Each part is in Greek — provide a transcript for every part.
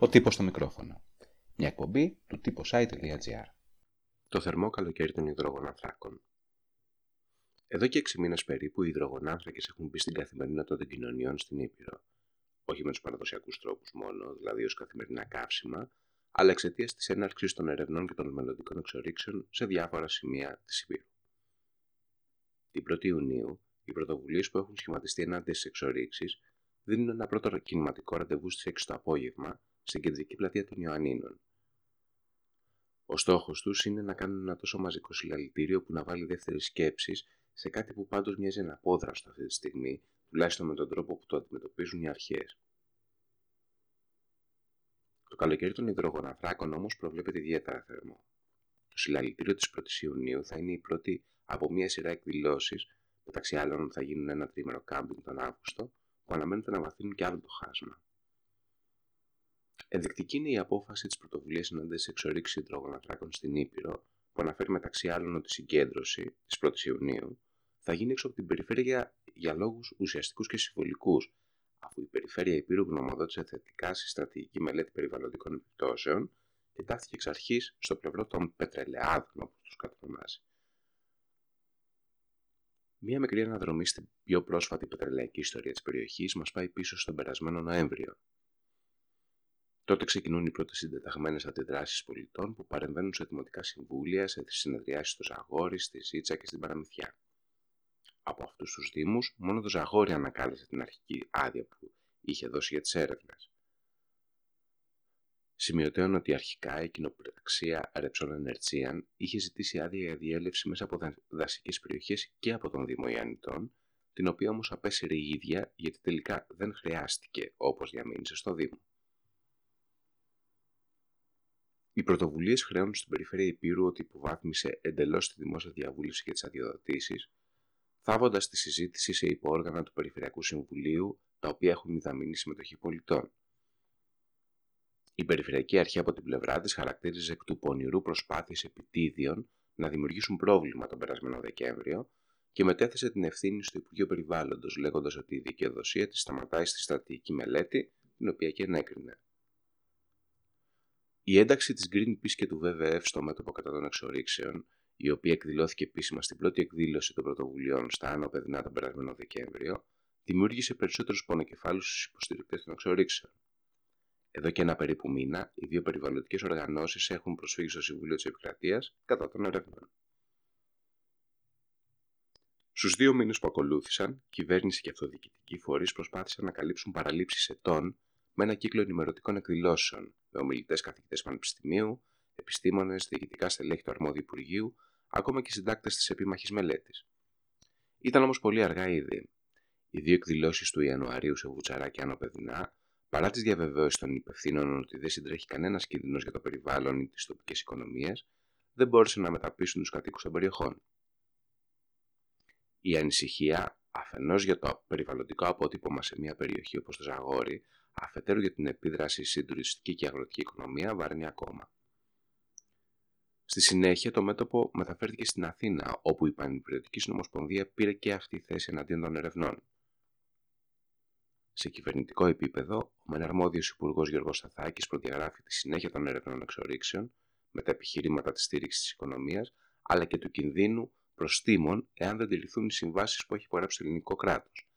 Ο τύπος στο μικρόφωνο. Μια εκπομπή του site.gr. Το θερμό καλοκαίρι των υδρογοναθράκων. Εδώ και 6 μήνες περίπου οι υδρογονάνθρακε έχουν μπει στην καθημερινότητα των κοινωνιών στην Ήπειρο. Όχι με τους παραδοσιακούς τρόπους μόνο, δηλαδή ως καθημερινά καύσιμα, αλλά εξαιτίας της έναρξης των ερευνών και των μελλοντικών εξορίξεων σε διάφορα σημεία της Ήπειρου. Την 1η Ιουνίου, οι πρωτοβουλίες που έχουν σχηματιστεί ενάντια στις εξορίξεις δίνουν ένα πρώτο κινηματικό ραντεβού στις 6 το απόγευμα στην κεντρική πλατεία των Ιωαννίνων. Ο στόχος τους είναι να κάνουν ένα τόσο μαζικό συλλαλητήριο που να βάλει δεύτερη σκέψη σε κάτι που πάντως μοιάζει αναπόδραστο αυτή τη στιγμή, τουλάχιστον με τον τρόπο που το αντιμετωπίζουν οι αρχές. Το καλοκαίρι των υδρογοναθράκων όμως προβλέπεται ιδιαίτερα θερμό. Το συλλαλητήριο της 1η Ιουνίου θα είναι η πρώτη από μια σειρά εκδηλώσεις, μεταξύ άλλων θα γίνουν ένα τρίμερο κάμπινγκ τον Αύγουστο, που αναμένεται να βαθύνουν και άλλο το χάσμα. Ενδεικτική είναι η απόφαση της πρωτοβουλίας εναντίον τη εξορίξη υδρογοναθράκων στην Ήπειρο, που αναφέρει μεταξύ άλλων ότι η συγκέντρωση της 1η Ιουνίου θα γίνει έξω από την περιφέρεια για λόγους ουσιαστικούς και συμβολικούς, αφού η περιφέρεια Υπήρου γνωμοδότησε θετικά στη στρατηγική μελέτη περιβαλλοντικών επιπτώσεων και τάχθηκε εξ αρχής στο πλευρό των πετρελαιάδων, όπως τους κατονομάζει. Μία μικρή αναδρομή στην πιο πρόσφατη πετρελαϊκή ιστορία της περιοχής μας πάει πίσω στον περασμένο Νοέμβριο. Τότε ξεκινούν οι πρώτες συντεταγμένες αντιδράσεις πολιτών που παρεμβαίνουν σε δημοτικά συμβούλια, σε συνεδριάσεις στο Ζαγόρι, στη Ζήτσα και στην Παραμυθιά. Από αυτούς τους Δήμους, μόνο το Ζαγόρι ανακάλεσε την αρχική άδεια που είχε δώσει για τις έρευνες. Σημειωτέων ότι αρχικά η κοινοπραξία Ρεψόν Ενερτσίαν είχε ζητήσει άδεια για διέλευση μέσα από δασικές περιοχές και από τον Δήμο Ιαννητών, την οποία όμως απέσυρε η ίδια γιατί τελικά δεν χρειάστηκε όπως διαμήνυσε στο Δήμο. Οι πρωτοβουλίες χρεώνουν στην περιφέρεια Υπήρου ότι υποβάθμισε εντελώς τη δημόσια διαβούλευση για τις αδειοδοτήσεις, θάβοντας τη συζήτηση σε υπόργανα του Περιφερειακού Συμβουλίου, τα οποία έχουν μηδαμινή συμμετοχή πολιτών. Η Περιφερειακή Αρχή από την πλευρά της χαρακτήριζε εκ του πονηρού προσπάθειες επιτίδιων να δημιουργήσουν πρόβλημα τον περασμένο Δεκέμβριο και μετέθεσε την ευθύνη στο Υπουργείο Περιβάλλοντος, λέγοντας ότι η δικαιοδοσία της σταματάει στη στρατηγική μελέτη, την οποία και ενέκρινε. Η ένταξη της Greenpeace και του WWF στο μέτωπο κατά των εξορίξεων, η οποία εκδηλώθηκε επίσημα στην πρώτη εκδήλωση των πρωτοβουλειών στα Άνω Παιδινά τον περασμένο Δεκέμβριο, δημιούργησε περισσότερους πονοκεφάλους στους υποστηρικτές των εξορίξεων. Εδώ και ένα περίπου μήνα, οι δύο περιβαλλοντικές οργανώσεις έχουν προσφύγει στο Συμβούλιο της Επικρατείας κατά των ερευνών. Στους δύο μήνες που ακολούθησαν, κυβέρνηση και αυτοδιοικητικοί φορείς προσπάθησαν να καλύψουν παραλήψεις ετών με ένα κύκλο ενημερωτικών εκδηλώσεων με ομιλητές καθηγητές πανεπιστημίου, επιστήμονες, διοικητικά στελέχη του αρμόδιου Υπουργείου, ακόμα και συντάκτες της επίμαχης μελέτης. Ήταν όμως πολύ αργά ήδη. Οι δύο εκδηλώσεις του Ιανουαρίου σε Βουτσαρά και Άνω Παιδινά, παρά τις διαβεβαιώσεις των υπευθύνων ότι δεν συντρέχει κανένας κίνδυνος για το περιβάλλον ή τις τοπικές οικονομίες, δεν μπόρεσαν να μεταπίσουν τους κατοίκους των περιοχών. Η ανησυχία, αφενός για το περιβαλλοντικό αποτύπωμα σε μια περιοχή όπως το Ζαγόρι, αφετέρου για την επίδραση στην τουριστική και αγροτική οικονομία βαρύνει ακόμα. Στη συνέχεια το μέτωπο μεταφέρθηκε στην Αθήνα, όπου η Πανεπιστημιακή Συνομοσπονδία πήρε και αυτή η θέση εναντίον των ερευνών. Σε κυβερνητικό επίπεδο, ο μεναρμόδιο Υπουργός Γιώργος Σταθάκης προδιαγράφει τη συνέχεια των ερευνών εξορίξεων με τα επιχειρήματα της στήριξης της οικονομίας αλλά και του κινδύνου προστήμων εάν δεν τηρηθούν οι συμβάσεις που έχει υπογράψει το ελληνικό κράτος,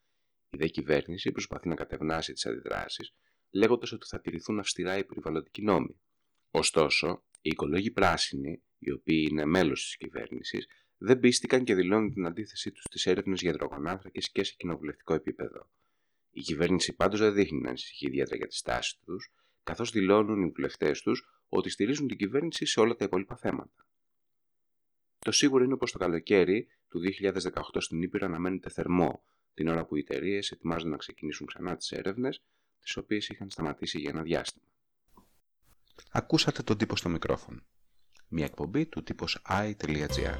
η δε κυβέρνηση προσπαθεί να κατευνάσει τις αντιδράσεις, λέγοντας ότι θα τηρηθούν αυστηρά οι περιβαλλοντικοί νόμοι. Ωστόσο, οι οικολόγοι πράσινοι, οι οποίοι είναι μέλος της κυβέρνησης, δεν πίστηκαν και δηλώνουν την αντίθεσή τους στις έρευνες για υδρογονάνθρακε και σε κοινοβουλευτικό επίπεδο. Η κυβέρνηση πάντως δεν δείχνει να ανησυχεί ιδιαίτερα για τη στάση τους, καθώς δηλώνουν οι βουλευτές τους ότι στηρίζουν την κυβέρνηση σε όλα τα υπόλοιπα θέματα. Το σίγουρο είναι πως το καλοκαίρι του 2018 στην Ήπειρο αναμένεται θερμό, την ώρα που οι εταιρείες ετοιμάζονται να ξεκινήσουν ξανά τις έρευνες, τις οποίες είχαν σταματήσει για ένα διάστημα. Ακούσατε τον τύπο στο μικρόφωνο. Μια εκπομπή του τύπος i.gr.